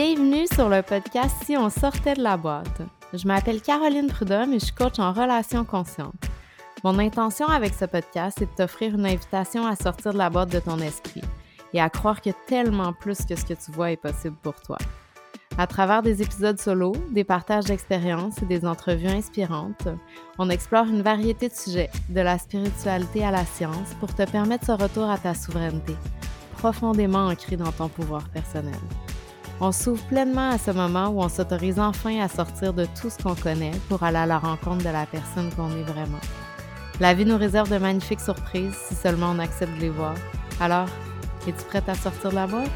Bienvenue sur le podcast Si on sortait de la boîte. Je m'appelle Caroline Prudhomme et je suis coach en relations conscientes. Mon intention avec ce podcast est de t'offrir une invitation à sortir de la boîte de ton esprit et à croire que tellement plus que ce que tu vois est possible pour toi. À travers des épisodes solo, des partages d'expériences et des entrevues inspirantes, on explore une variété de sujets, de la spiritualité à la science, pour te permettre ce retour à ta souveraineté, profondément ancré dans ton pouvoir personnel. On s'ouvre pleinement à ce moment où on s'autorise enfin à sortir de tout ce qu'on connaît pour aller à la rencontre de la personne qu'on est vraiment. La vie nous réserve de magnifiques surprises si seulement on accepte de les voir. Alors, es-tu prête à sortir de la boîte?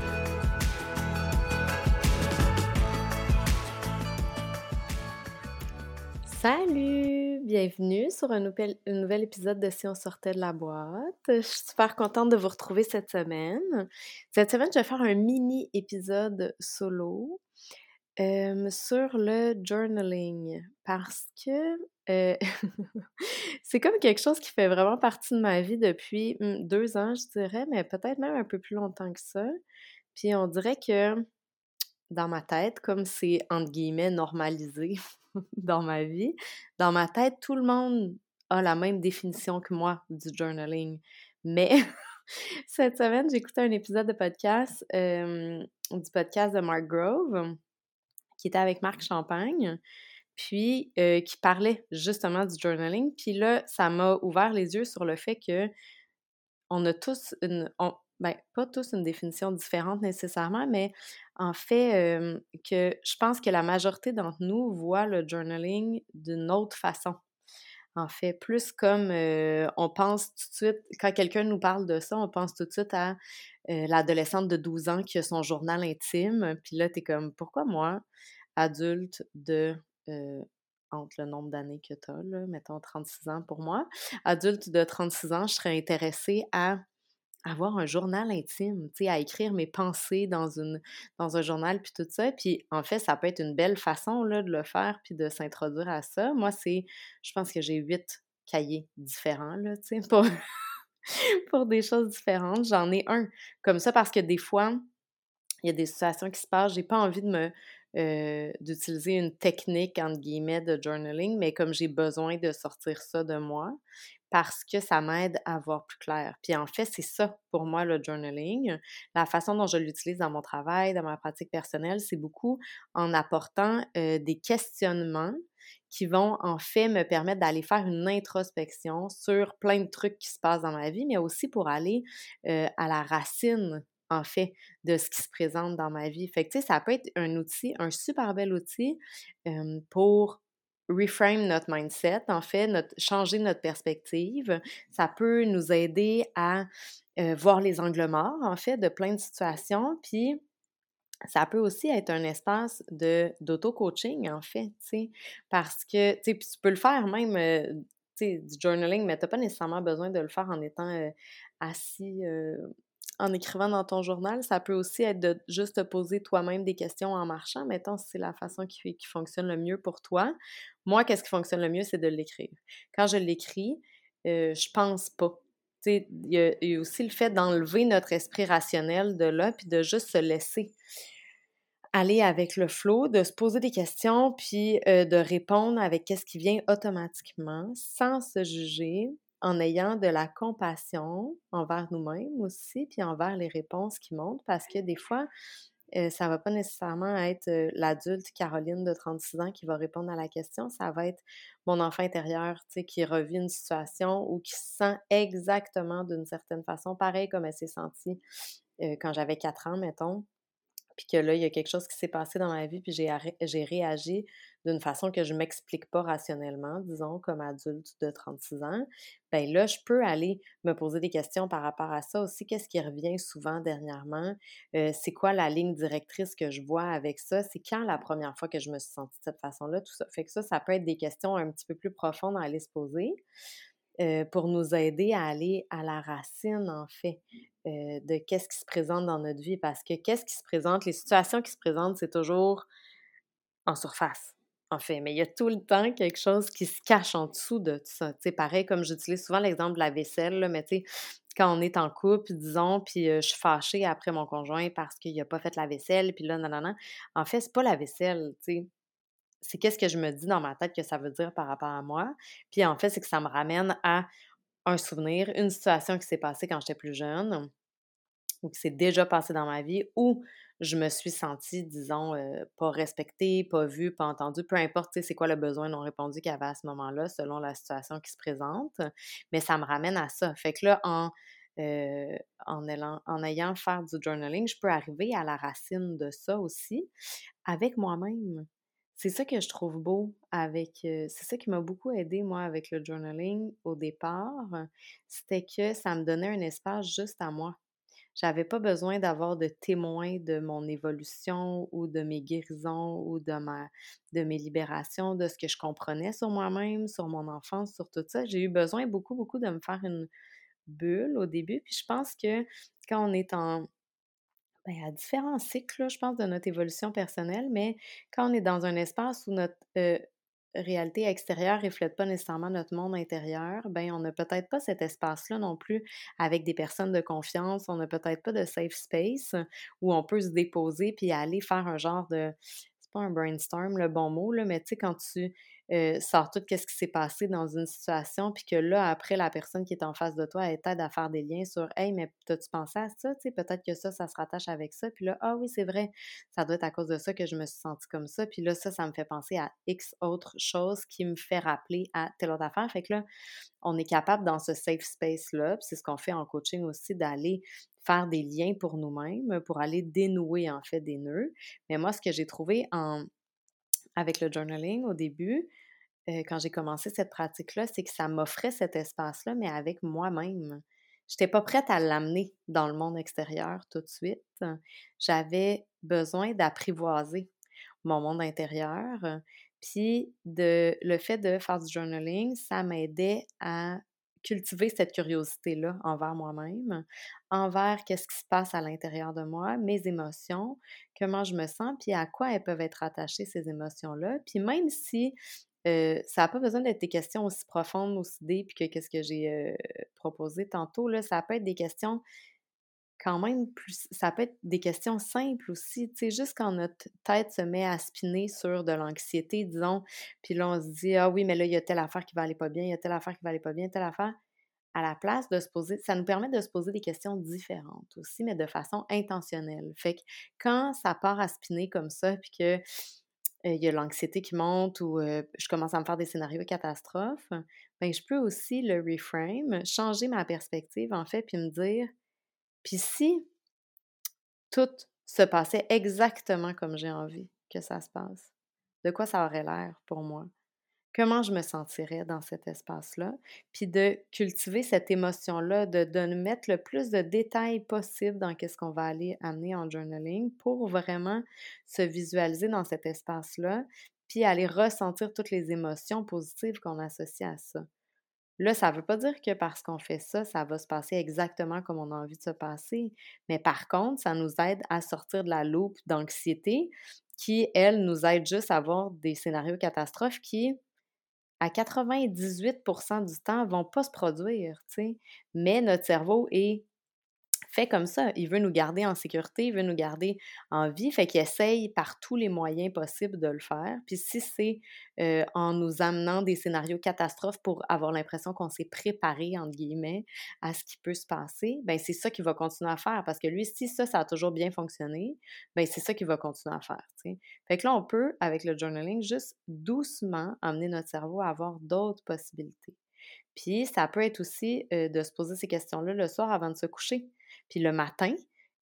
Salut! Bienvenue sur un nouvel, épisode de Si on sortait de la boîte. Je suis super contente de vous retrouver cette semaine. Cette semaine, je vais faire un mini épisode solo sur le journaling parce que euh, c'est comme quelque chose qui fait vraiment partie de ma vie depuis mmh, deux ans, je dirais, mais peut-être même un peu plus longtemps que ça. Puis on dirait que dans ma tête, comme c'est entre guillemets normalisé, dans ma vie. Dans ma tête, tout le monde a la même définition que moi du journaling. Mais cette semaine, écouté un épisode de podcast, du podcast de Mark Grove, qui était avec Marc Champagne, puis qui parlait justement du journaling. Puis là, ça m'a ouvert les yeux sur le fait que on a tous une, ben, pas tous une définition différente nécessairement, mais en fait, que je pense que la majorité d'entre nous voit le journaling d'une autre façon. En fait, plus comme on pense tout de suite, quand quelqu'un nous parle de ça, on pense tout de suite à l'adolescente de 12 ans qui a son journal intime. Puis là, t'es comme, pourquoi moi, adulte de entre le nombre d'années que tu as, là, mettons 36 ans pour moi, adulte de 36 ans, je serais intéressée à avoir un journal intime, tu sais, à écrire mes pensées dans, un journal, puis tout ça. Puis en fait, ça peut être une belle façon de le faire, puis de s'introduire à ça. Moi, c'est, je pense que j'ai huit cahiers différents, là, tu sais, pour, pour des choses différentes. J'en ai un comme ça parce que des fois, il y a des situations qui se passent, j'ai pas envie de me euh, d'utiliser une technique entre guillemets de journaling, mais comme j'ai besoin de sortir ça de moi, parce que ça m'aide à voir plus clair. Puis en fait, c'est ça pour moi le journaling. La façon dont je l'utilise dans mon travail, dans ma pratique personnelle, c'est beaucoup en apportant des questionnements qui vont en fait me permettre d'aller faire une introspection sur plein de trucs qui se passent dans ma vie, mais aussi pour aller à la racine en fait, de ce qui se présente dans ma vie. Fait que, tu sais, ça peut être un outil, un super bel outil pour reframe notre mindset, en fait, notre, changer notre perspective. Ça peut nous aider à voir les angles morts, en fait, de plein de situations. Puis, ça peut aussi être un espace de d'auto-coaching, en fait, tu sais, parce que, tu sais, tu peux le faire même, tu sais, du journaling, mais tu n'as pas nécessairement besoin de le faire en étant assis en écrivant dans ton journal, ça peut aussi être de juste te poser toi-même des questions en marchant. Mettons, c'est la façon qui, fonctionne le mieux pour toi. Moi, qu'est-ce qui fonctionne le mieux, c'est de l'écrire. Quand je l'écris, euh, je pense pas. Il y, a aussi le fait d'enlever notre esprit rationnel de là, puis de juste se laisser aller avec le flow, de se poser des questions, puis euh, de répondre avec qu'est-ce qui vient automatiquement, sans se juger, en ayant de la compassion envers nous-mêmes aussi, puis envers les réponses qui montent, parce que des fois, ça ça va pas nécessairement être l'adulte Caroline de 36 ans qui va répondre à la question, ça va être mon enfant intérieur, qui revit une situation ou qui se sent exactement d'une certaine façon, pareil comme elle s'est sentie quand j'avais 4 ans, mettons puis que là, il y a quelque chose qui s'est passé dans ma vie, puis j'ai réagi d'une façon que je ne m'explique pas rationnellement, disons, comme adulte de 36 ans, bien là, je peux aller me poser des questions par rapport à ça aussi. Qu'est-ce qui revient souvent dernièrement? Euh, c'est quoi la ligne directrice que je vois avec ça? C'est quand la première fois que je me suis sentie de cette façon-là? Tout ça? Fait que ça, ça peut être des questions un petit peu plus profondes à aller se poser. Euh, pour nous aider à aller à la racine, en fait, euh, de qu'est-ce qui se présente dans notre vie. Parce que qu'est-ce qui se présente, les situations qui se présentent, c'est toujours en surface, en fait. Mais il y a tout le temps quelque chose qui se cache en dessous de tout ça. Tu pareil, comme j'utilise souvent l'exemple de la vaisselle, là, mais tu sais, quand on est en couple, disons, puis je suis fâchée après mon conjoint parce qu'il a pas fait la vaisselle, puis là, non, non, non. En fait, c'est pas la vaisselle, tu sais. C'est qu'est-ce que je me dis dans ma tête que ça veut dire par rapport à moi. Puis en fait, c'est que ça me ramène à un souvenir, une situation qui s'est passée quand j'étais plus jeune ou qui s'est déjà passé dans ma vie, où je me suis sentie, disons, pas respectée, pas vue, pas entendue, peu importe, c'est quoi le besoin non répondu qu'il y avait à ce moment-là, selon la situation qui se présente. Mais ça me ramène à ça. Fait que là, en, en, ayant, en ayant faire du journaling, je peux arriver à la racine de ça aussi avec moi-même. C'est ça que je trouve beau avec. c'est ça qui m'a beaucoup aidé, moi, avec le journaling au départ. C'était que ça me donnait un espace juste à moi. J'avais pas besoin d'avoir de témoins de mon évolution ou de mes guérisons ou de, ma, de mes libérations, de ce que je comprenais sur moi-même, sur mon enfance, sur tout ça. J'ai eu besoin beaucoup, beaucoup de me faire une bulle au début. Puis je pense que quand on est en, ben, à différents cycles, je pense, de notre évolution personnelle, mais quand on est dans un espace où notre réalité extérieure ne reflète pas nécessairement notre monde intérieur, ben on n'a peut-être pas cet espace-là non plus avec des personnes de confiance, on n'a peut-être pas de safe space où on peut se déposer puis aller faire un genre de c'est pas un brainstorm le bon mot là, mais tu sais quand tu euh, tout qu'est-ce qui s'est passé dans une situation, puis que là, après, la personne qui est en face de toi, elle t'aide à faire des liens sur Hey, mais t'as-tu pensé à ça? Tu sais, peut-être que ça, ça se rattache avec ça. Puis là, ah oui, c'est vrai, ça doit être à cause de ça que je me suis sentie comme ça. Puis là, ça, ça me fait penser à X autre chose qui me fait rappeler à telle autre affaire. Fait que là, on est capable dans ce safe space-là, c'est ce qu'on fait en coaching aussi, d'aller faire des liens pour nous-mêmes, pour aller dénouer en fait des nœuds. Mais moi, ce que j'ai trouvé en, avec le journaling au début, quand j'ai commencé cette pratique-là, c'est que ça m'offrait cet espace-là, mais avec moi-même. Je n'étais pas prête à l'amener dans le monde extérieur tout de suite. J'avais besoin d'apprivoiser mon monde intérieur. Puis de, le fait de faire du journaling, ça m'aidait à cultiver cette curiosité-là envers moi-même, envers qu'est-ce qui se passe à l'intérieur de moi, mes émotions, comment je me sens, puis à quoi elles peuvent être attachées, ces émotions-là. Puis même si ça n'a pas besoin d'être des questions aussi profondes, aussi deep que qu'est-ce que j'ai proposé tantôt. Là. Ça peut être des questions quand même plus. Ça peut être des questions simples aussi. Tu sais, juste quand notre tête se met à spinner sur de l'anxiété, disons, puis là, on se dit Ah oui, mais là, il y a telle affaire qui va aller pas bien, il y a telle affaire qui va aller pas bien, telle affaire. À la place de se poser, ça nous permet de se poser des questions différentes aussi, mais de façon intentionnelle. Fait que quand ça part à spinner comme ça, puis que il y a l'anxiété qui monte ou je commence à me faire des scénarios catastrophes, ben je peux aussi le reframe, changer ma perspective en fait, puis me dire, puis si tout se passait exactement comme j'ai envie que ça se passe, de quoi ça aurait l'air pour moi? Comment je me sentirais dans cet espace-là, puis de cultiver cette émotion-là, de, de mettre le plus de détails possible dans qu'est-ce qu'on va aller amener en journaling pour vraiment se visualiser dans cet espace-là, puis aller ressentir toutes les émotions positives qu'on associe à ça. Là, ça ne veut pas dire que parce qu'on fait ça, ça va se passer exactement comme on a envie de se passer. Mais par contre, ça nous aide à sortir de la loupe d'anxiété qui, elle, nous aide juste à avoir des scénarios catastrophes qui, à 98% du temps, vont pas se produire, Mais notre cerveau est fait comme ça. Il veut nous garder en sécurité, il veut nous garder en vie, fait qu'il essaye par tous les moyens possibles de le faire. Puis si c'est en nous amenant des scénarios catastrophes pour avoir l'impression qu'on s'est préparé, entre guillemets, à ce qui peut se passer, ben c'est ça qu'il va continuer à faire. Parce que lui, si ça, ça a toujours bien fonctionné, ben c'est ça qu'il va continuer à faire. Fait que là, on peut, avec le journaling, juste doucement amener notre cerveau à avoir d'autres possibilités. Puis ça peut être aussi de se poser ces questions-là le soir avant de se coucher. Puis le matin,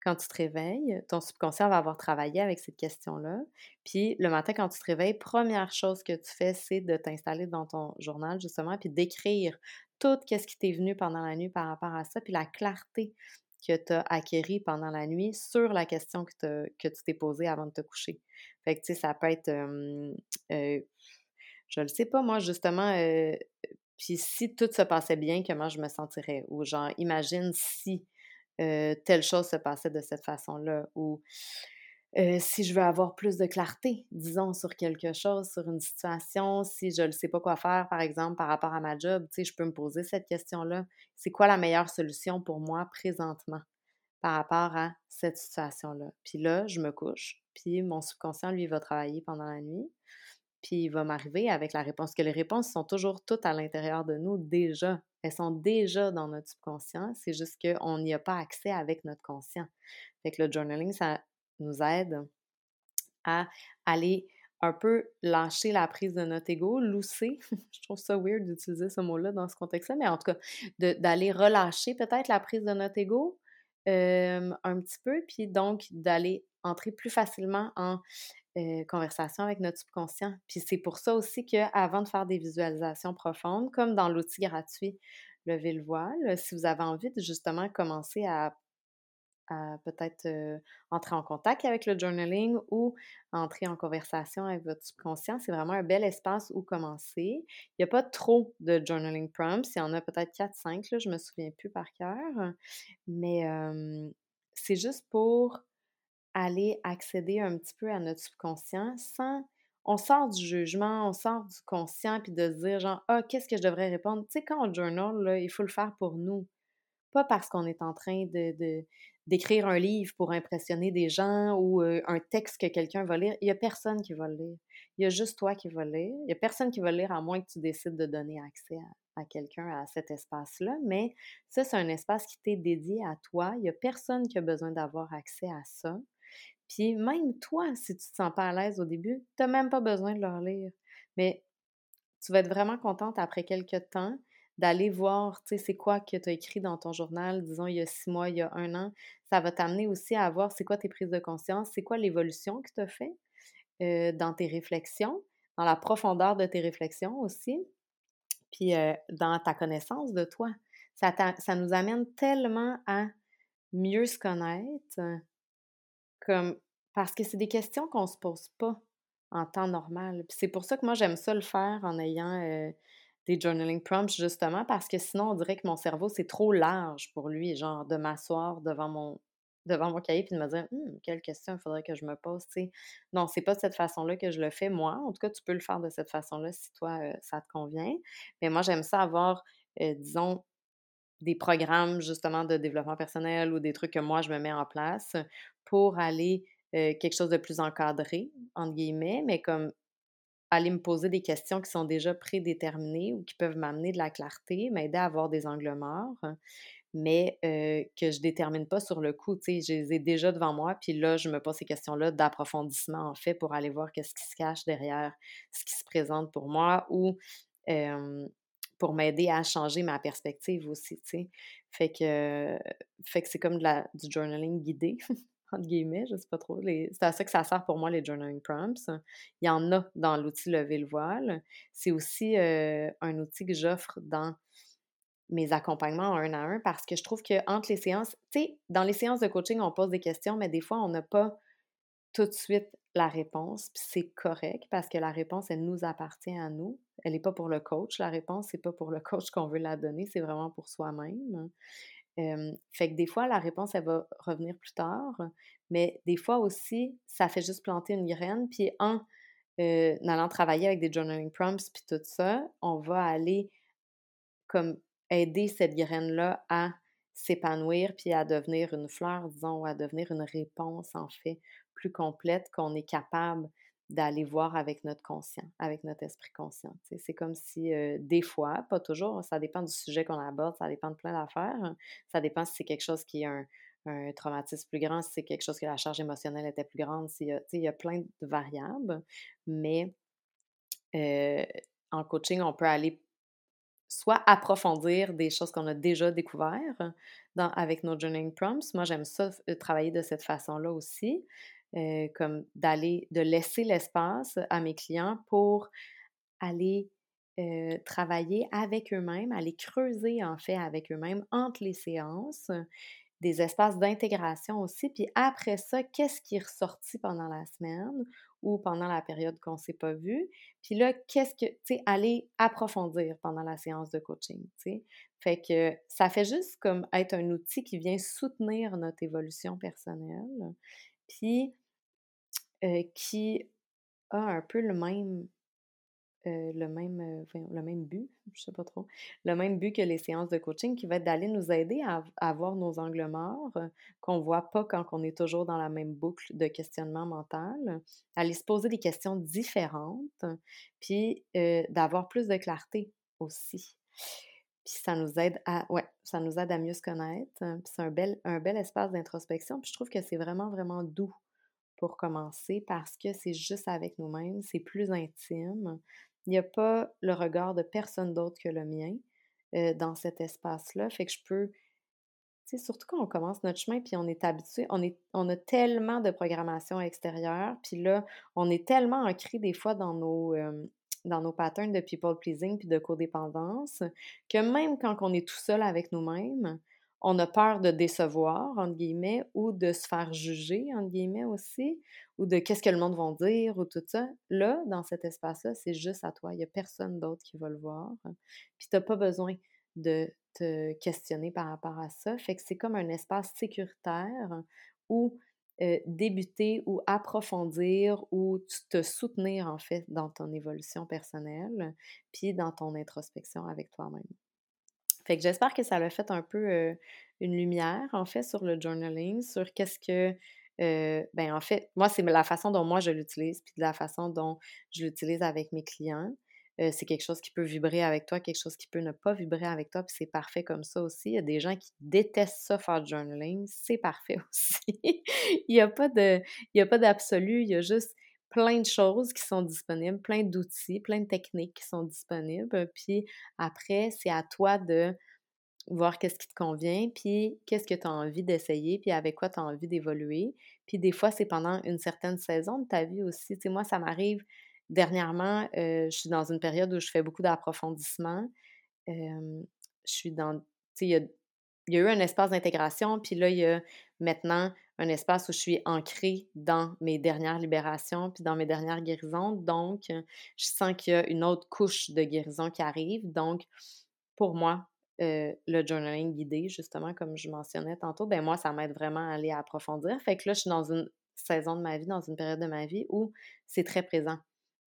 quand tu te réveilles, ton subconscient va avoir travaillé avec cette question-là. Puis le matin, quand tu te réveilles, première chose que tu fais, c'est de t'installer dans ton journal, justement, puis d'écrire tout ce qui t'est venu pendant la nuit par rapport à ça, puis la clarté que tu as acquérie pendant la nuit sur la question que, tu t'es posée avant de te coucher. Fait que, tu sais, ça peut être, je le sais pas, moi, justement, puis si tout se passait bien, comment je me sentirais? Ou genre, imagine si telle chose se passait de cette façon-là. Ou euh, si je veux avoir plus de clarté, disons, sur quelque chose, sur une situation, si je ne sais pas quoi faire, par exemple, par rapport à ma job, je peux me poser cette question-là. C'est quoi la meilleure solution pour moi présentement par rapport à cette situation-là? Puis là, je me couche, puis mon subconscient, lui, va travailler pendant la nuit, puis il va m'arriver avec la réponse, que les réponses sont toujours toutes à l'intérieur de nous déjà. Elles sont déjà dans notre subconscient, c'est juste qu'on n'y a pas accès avec notre conscient. Fait que le journaling, ça nous aide à aller un peu lâcher la prise de notre ego, lousser. je trouve ça weird d'utiliser ce mot-là dans ce contexte-là, mais en tout cas, d'aller relâcher peut-être la prise de notre ego un petit peu, puis donc d'aller entrer plus facilement en conversation avec notre subconscient. Puis c'est pour ça aussi qu'avant de faire des visualisations profondes, comme dans l'outil gratuit Lever le voile, si vous avez envie de justement commencer à peut-être entrer en contact avec le journaling ou entrer en conversation avec votre subconscient. C'est vraiment un bel espace où commencer. Il n'y a pas trop de journaling prompts. Il y en a peut-être 4-5, là, je me souviens plus par cœur. Mais c'est juste pour aller accéder un petit peu à notre subconscient sans... On sort du jugement, on sort du conscient, puis de se dire genre, ah, qu'est-ce que je devrais répondre? Tu sais, quand on journal, il faut le faire pour nous. Pas parce qu'on est en train de, d'écrire un livre pour impressionner des gens ou un texte que quelqu'un va lire. Il n'y a personne qui va le lire. Il y a juste toi qui vas le lire. Il n'y a personne qui va le lire à moins que tu décides de donner accès à, quelqu'un à cet espace-là. Mais ça, c'est un espace qui t'est dédié à toi. Il n'y a personne qui a besoin d'avoir accès à ça. Puis même toi, si tu te sens pas à l'aise au début, tu n'as même pas besoin de leur lire. Mais tu vas être vraiment contente après quelques temps d'aller voir, tu sais, c'est quoi que tu as écrit dans ton journal, disons, il y a six mois, il y a un an. Ça va t'amener aussi à voir c'est quoi tes prises de conscience, c'est quoi l'évolution que tu as fait euh, dans tes réflexions, dans la profondeur de tes réflexions aussi, puis euh, dans ta connaissance de toi. Ça, ça nous amène tellement à mieux se connaître, comme parce que c'est des questions qu'on se pose pas en temps normal. C'est pour ça que moi, j'aime ça le faire en ayant... Des journaling prompts justement parce que sinon on dirait que mon cerveau c'est trop large pour lui, genre de m'asseoir devant mon devant mon cahier puis de me dire «Hum, quelle question il faudrait que je me pose, tu sais. Non, c'est pas de cette façon-là que je le fais moi. En tout cas, tu peux le faire de cette façon-là si toi ça te convient. Mais moi j'aime ça avoir disons des programmes justement de développement personnel ou des trucs que moi je me mets en place pour aller quelque chose de plus encadré entre guillemets, mais comme aller me poser des questions qui sont déjà prédéterminées ou qui peuvent m'amener de la clarté, m'aider à avoir des angles morts, mais que je détermine pas sur le coup. Tu sais, je les ai déjà devant moi, puis là, je me pose ces questions-là d'approfondissement, en fait, pour aller voir qu'est-ce qui se cache derrière ce qui se présente pour moi ou pour m'aider à changer ma perspective aussi, tu sais. Fait que, fait que c'est comme du journaling guidé. entre guillemets, je sais pas trop. C'est à ça que ça sert pour moi, les journaling prompts. Il y en a dans l'outil Lever le voile. C'est aussi euh, un outil que j'offre dans mes accompagnements un à un parce que je trouve que entre les séances, tu sais, dans les séances de coaching, on pose des questions, mais des fois, on n'a pas tout de suite la réponse, puis c'est correct parce que la réponse, elle nous appartient à nous. Elle n'est pas pour le coach, la réponse, c'est pas pour le coach qu'on veut la donner, c'est vraiment pour soi-même fait que des fois, la réponse, elle va revenir plus tard, mais des fois aussi, ça fait juste planter une graine. Puis en allant travailler avec des journaling prompts puis tout ça, on va aller comme aider cette graine-là à s'épanouir puis à devenir une fleur, disons, à devenir une réponse, en fait, plus complète qu'on est capable d'aller voir avec notre conscient, avec notre esprit conscient. C'est comme si des fois, pas toujours, ça dépend du sujet qu'on aborde, ça dépend de plein d'affaires. Ça dépend si c'est quelque chose qui est un, traumatisme plus grand, si c'est quelque chose que la charge émotionnelle était plus grande, il y a, plein de variables. Mais en coaching, on peut aller soit approfondir des choses qu'on a déjà découvertes avec nos journaling prompts. Moi, j'aime ça, travailler de cette façon-là aussi. Euh, comme d'aller, de laisser l'espace à mes clients pour aller euh, travailler avec eux-mêmes, aller creuser en fait avec eux-mêmes entre les séances, des espaces d'intégration aussi. Puis après ça, qu'est-ce qui est ressorti pendant la semaine ou pendant la période qu'on ne s'est pas vu? Puis là, qu'est-ce que, tu sais, aller approfondir pendant la séance de coaching, tu sais? Fait que ça fait juste comme être un outil qui vient soutenir notre évolution personnelle puis qui a un peu le même le même, le même but, je sais pas trop, le même but que les séances de coaching qui va être d'aller nous aider à, avoir nos angles morts qu'on voit pas quand on est toujours dans la même boucle de questionnement mental, aller se poser des questions différentes, puis d'avoir plus de clarté aussi. Puis ça nous aide à, ouais, ça nous aide à mieux se connaître. Puis c'est un bel, un bel espace d'introspection. Puis je trouve que c'est vraiment, vraiment doux pour commencer parce que c'est juste avec nous-mêmes, c'est plus intime. Il n'y a pas le regard de personne d'autre que le mien euh, dans cet espace-là. Fait que je peux, tu sais, surtout quand on commence notre chemin, puis on est habitué, on, est, on a tellement de programmation extérieure, puis là, on est tellement ancré des fois dans nos, euh, dans nos patterns de people pleasing puis de codépendance que même quand on est tout seul avec nous-mêmes, on a peur de décevoir, entre guillemets, ou de se faire juger, entre guillemets aussi, ou de qu'est-ce que le monde va dire, ou tout ça. Là, dans cet espace-là, c'est juste à toi. Il n'y a personne d'autre qui va le voir. Puis tu n'as pas besoin de te questionner par rapport à ça. Fait que c'est comme un espace sécuritaire où euh, débuter ou approfondir ou te soutenir, en fait, dans ton évolution personnelle, puis dans ton introspection avec toi-même. Fait que j'espère que ça l'a fait un peu une lumière, en fait, sur le journaling, sur qu'est-ce que. ben, en fait, moi, c'est la façon dont moi je l'utilise, puis de la façon dont je l'utilise avec mes clients. C'est quelque chose qui peut vibrer avec toi, quelque chose qui peut ne pas vibrer avec toi, puis c'est parfait comme ça aussi. Il y a des gens qui détestent ça faire journaling, c'est parfait aussi. il n'y a pas d'absolu, il y a juste plein de choses qui sont disponibles, plein d'outils, plein de techniques qui sont disponibles. Puis après, c'est à toi de voir qu'est-ce qui te convient, puis qu'est-ce que tu as envie d'essayer, puis avec quoi tu as envie d'évoluer. Puis des fois, c'est pendant une certaine saison de ta vie aussi. Tu sais, moi, ça m'arrive dernièrement, euh, je suis dans une période où je fais beaucoup d'approfondissement. je suis dans, il y a, il y a eu un espace d'intégration, puis là, il y a maintenant un espace où je suis ancrée dans mes dernières libérations, puis dans mes dernières guérisons. Donc, je sens qu'il y a une autre couche de guérison qui arrive. Donc, pour moi, euh, le journaling guidé, justement, comme je mentionnais tantôt, ben moi, ça m'aide vraiment à aller approfondir. Fait que là, je suis dans une saison de ma vie, dans une période de ma vie où c'est très présent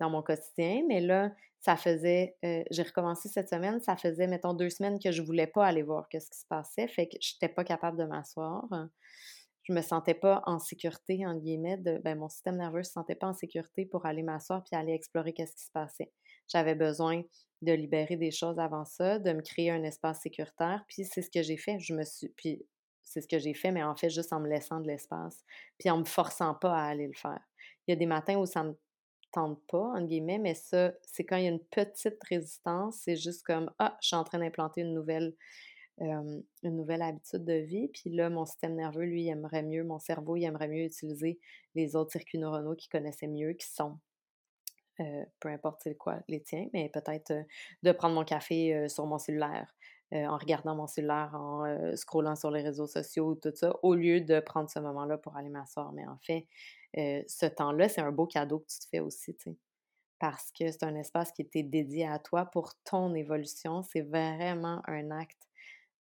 dans mon quotidien. Mais là, ça faisait, euh, j'ai recommencé cette semaine, ça faisait, mettons, deux semaines que je voulais pas aller voir ce qui se passait. Fait que je n'étais pas capable de m'asseoir je me sentais pas en sécurité, en guillemets, de, ben, mon système nerveux se sentait pas en sécurité pour aller m'asseoir puis aller explorer qu'est-ce qui se passait. J'avais besoin de libérer des choses avant ça, de me créer un espace sécuritaire, puis c'est ce que j'ai fait. Je me suis, puis c'est ce que j'ai fait, mais en fait juste en me laissant de l'espace, puis en me forçant pas à aller le faire. Il y a des matins où ça me tente pas, en guillemets, mais ça, c'est quand il y a une petite résistance, c'est juste comme, ah, je suis en train d'implanter une nouvelle, une nouvelle habitude de vie. Puis là, mon système nerveux, lui, aimerait mieux, mon cerveau, il aimerait mieux utiliser les autres circuits neuronaux qu'il connaissait mieux, qui sont, peu importe quoi, les tiens, mais peut-être de prendre mon café sur mon cellulaire, en regardant mon cellulaire, en scrollant sur les réseaux sociaux, tout ça, au lieu de prendre ce moment-là pour aller m'asseoir. Mais en fait, ce temps-là, c'est un beau cadeau que tu te fais aussi, tu sais parce que c'est un espace qui était dédié à toi pour ton évolution. C'est vraiment un acte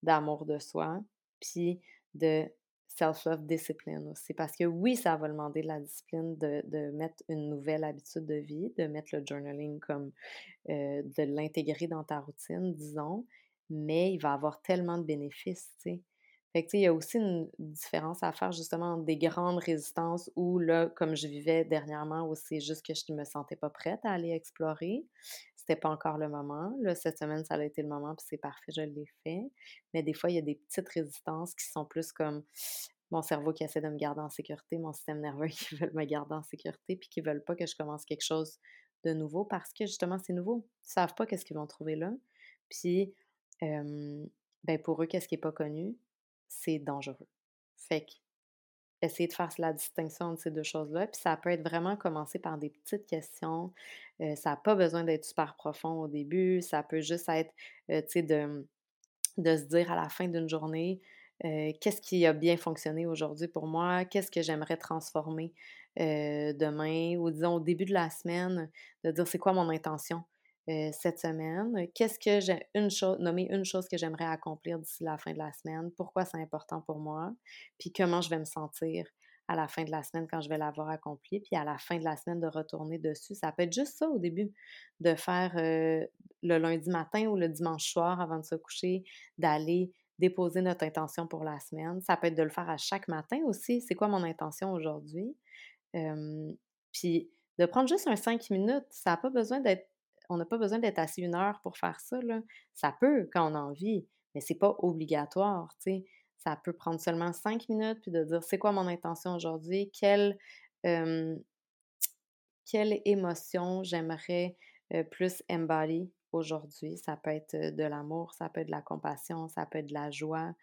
d'amour de soi, puis de self-love discipline aussi. Parce que oui, ça va demander de la discipline de, mettre une nouvelle habitude de vie, de mettre le journaling comme euh, de l'intégrer dans ta routine, disons, mais il va avoir tellement de bénéfices, tu. Fait que, il y a aussi une différence à faire justement des grandes résistances où, là, comme je vivais dernièrement, où c'est juste que je ne me sentais pas prête à aller explorer. C'était pas encore le moment. Là, cette semaine, ça a été le moment, puis c'est parfait, je l'ai fait. Mais des fois, il y a des petites résistances qui sont plus comme mon cerveau qui essaie de me garder en sécurité, mon système nerveux qui veut me garder en sécurité, puis qui veulent pas que je commence quelque chose de nouveau parce que justement, c'est nouveau. Ils savent pas qu'est-ce qu'ils vont trouver là. Puis, ben pour eux, qu'est-ce qui n'est pas connu? c'est dangereux. Fait que, essayer de faire la distinction entre ces deux choses-là. Puis ça peut être vraiment commencer par des petites questions. Ça n'a pas besoin d'être super profond au début. Ça peut juste être, tu sais, de, de se dire à la fin d'une journée, qu'est-ce qui a bien fonctionné aujourd'hui pour moi, qu'est-ce que j'aimerais transformer demain, ou disons au début de la semaine, de dire c'est quoi mon intention? Euh, cette semaine. Qu'est-ce que j'ai une chose, nommer une chose que j'aimerais accomplir d'ici la fin de la semaine, pourquoi c'est important pour moi, puis comment je vais me sentir à la fin de la semaine quand je vais l'avoir accompli, puis à la fin de la semaine de retourner dessus. Ça peut être juste ça au début, de faire le lundi matin ou le dimanche soir avant de se coucher, d'aller déposer notre intention pour la semaine. Ça peut être de le faire à chaque matin aussi. C'est quoi mon intention aujourd'hui? puis de prendre juste un cinq minutes, ça n'a pas besoin d'être on n'a pas besoin d'être assis une heure pour faire ça. Ça peut quand on a envie, mais c'est pas obligatoire. Ça peut prendre seulement cinq minutes, puis de dire c'est quoi mon intention aujourd'hui, quelle, quelle émotion j'aimerais plus embody aujourd'hui? Ça peut être de l'amour, ça peut être de la compassion, ça peut être de la joie.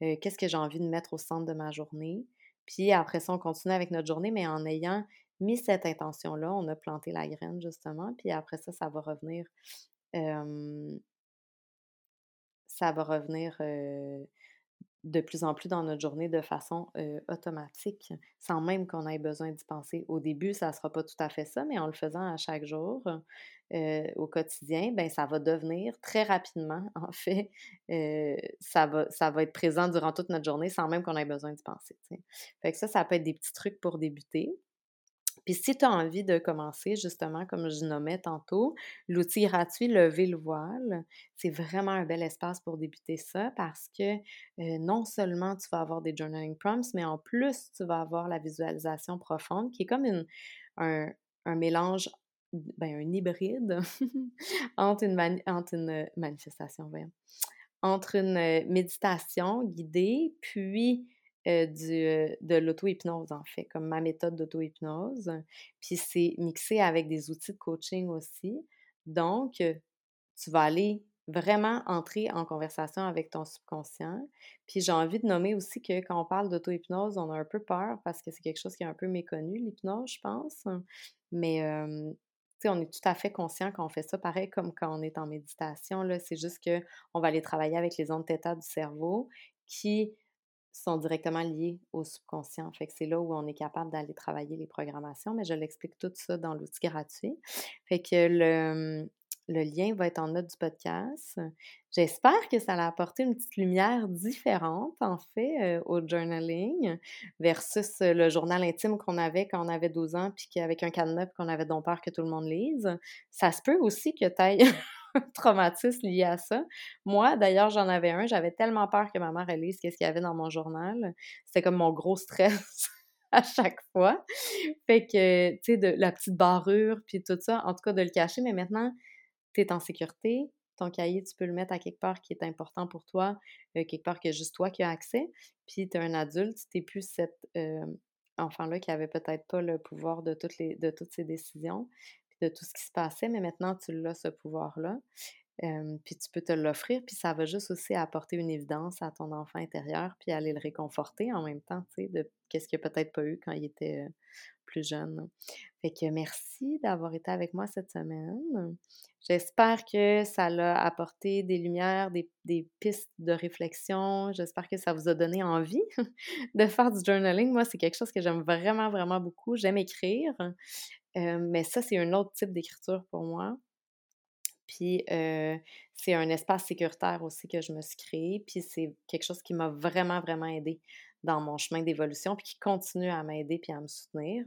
Qu'est-ce que j'ai envie de mettre au centre de ma journée? Puis après ça, on continue avec notre journée, mais en ayant mis cette intention-là, on a planté la graine, justement, puis après ça, ça va revenir. ça va revenir de plus en plus dans notre journée de façon automatique, sans même qu'on ait besoin d'y penser. Au début, ça ne sera pas tout à fait ça, mais en le faisant à chaque jour, au quotidien, ben ça va devenir très rapidement, en fait, ça, va, ça va être présent durant toute notre journée sans même qu'on ait besoin d'y penser. Fait que ça, ça peut être des petits trucs pour débuter. Puis si tu as envie de commencer, justement, comme je nommais tantôt, l'outil gratuit Lever le voile, c'est vraiment un bel espace pour débuter ça parce que non seulement tu vas avoir des journaling prompts, mais en plus, tu vas avoir la visualisation profonde qui est comme un, mélange, ben, un hybride entre, une entre une manifestation, entre une méditation guidée, puis euh, euh, de l'auto-hypnose, en fait, comme ma méthode d'auto-hypnose. Puis c'est mixé avec des outils de coaching aussi. Donc, euh, tu vas aller vraiment entrer en conversation avec ton subconscient. Puis j'ai envie de nommer aussi que quand on parle d'auto-hypnose, on a un peu peur parce que c'est quelque chose qui est un peu méconnu, l'hypnose, je pense. Mais sais, on est tout à fait conscient qu'on fait ça pareil comme quand on est en méditation. C'est juste qu'on va aller travailler avec les ondes θ du cerveau qui sont directement liés au subconscient. Fait que c'est là où on est capable d'aller travailler les programmations, mais je l'explique tout ça dans l'outil gratuit. Fait que le, le lien va être en note du podcast. J'espère que ça a apporté une petite lumière différente, en fait, euh, au journaling versus le journal intime qu'on avait quand on avait 12 ans, puis qu'avec un cadenas, qu'on avait donc peur que tout le monde lise. Ça se peut aussi que tu ailles traumatisme lié à ça. Moi, d'ailleurs, j'en avais un. J'avais tellement peur que ma mère lise qu'est-ce qu'il y avait dans mon journal. C'était comme mon gros stress à chaque fois. Fait que, tu sais, de la petite barrure, puis tout ça, en tout cas, de le cacher. Mais maintenant, tu es en sécurité. Ton cahier, tu peux le mettre à quelque part qui est important pour toi, euh, quelque part que juste toi qui as accès. Puis tu es un adulte, tu n'es plus cet euh, enfant-là qui avait peut-être pas le pouvoir de toutes, les, de toutes ses décisions de tout ce qui se passait, mais maintenant tu l'as ce pouvoir-là. puis tu peux te l'offrir, puis ça va juste aussi apporter une évidence à ton enfant intérieur, puis aller le réconforter en même temps, tu sais, de qu'est-ce qu'il n'a peut-être pas eu quand il était plus jeune. Fait que merci d'avoir été avec moi cette semaine. J'espère que ça l'a apporté des lumières, des, pistes de réflexion. J'espère que ça vous a donné envie de faire du journaling. Moi, c'est quelque chose que j'aime vraiment, vraiment beaucoup. J'aime écrire mais ça, c'est un autre type d'écriture pour moi. Puis c'est un espace sécuritaire aussi que je me suis créé. Puis c'est quelque chose qui m'a vraiment, vraiment aidé dans mon chemin d'évolution, puis qui continue à m'aider puis à me soutenir.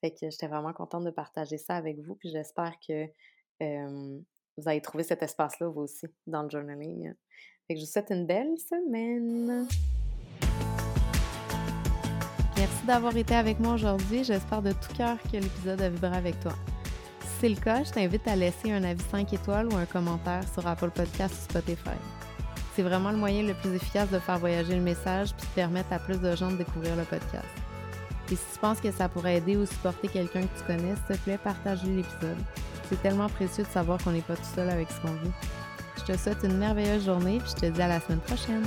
Fait que j'étais vraiment contente de partager ça avec vous. Puis j'espère que vous avez trouvé cet espace-là, vous aussi, dans le journaling. Fait que je vous souhaite une belle semaine. Merci d'avoir été avec moi aujourd'hui. J'espère de tout cœur que l'épisode a vibré avec toi. Si c'est le cas, je t'invite à laisser un avis 5 étoiles ou un commentaire sur Apple Podcast ou Spotify. C'est vraiment le moyen le plus efficace de faire voyager le message puis de permettre à plus de gens de découvrir le podcast. Et si tu penses que ça pourrait aider ou supporter quelqu'un que tu connais, s'il te plaît, partage l'épisode. C'est tellement précieux de savoir qu'on n'est pas tout seul avec ce qu'on vit. Je te souhaite une merveilleuse journée puis je te dis à la semaine prochaine.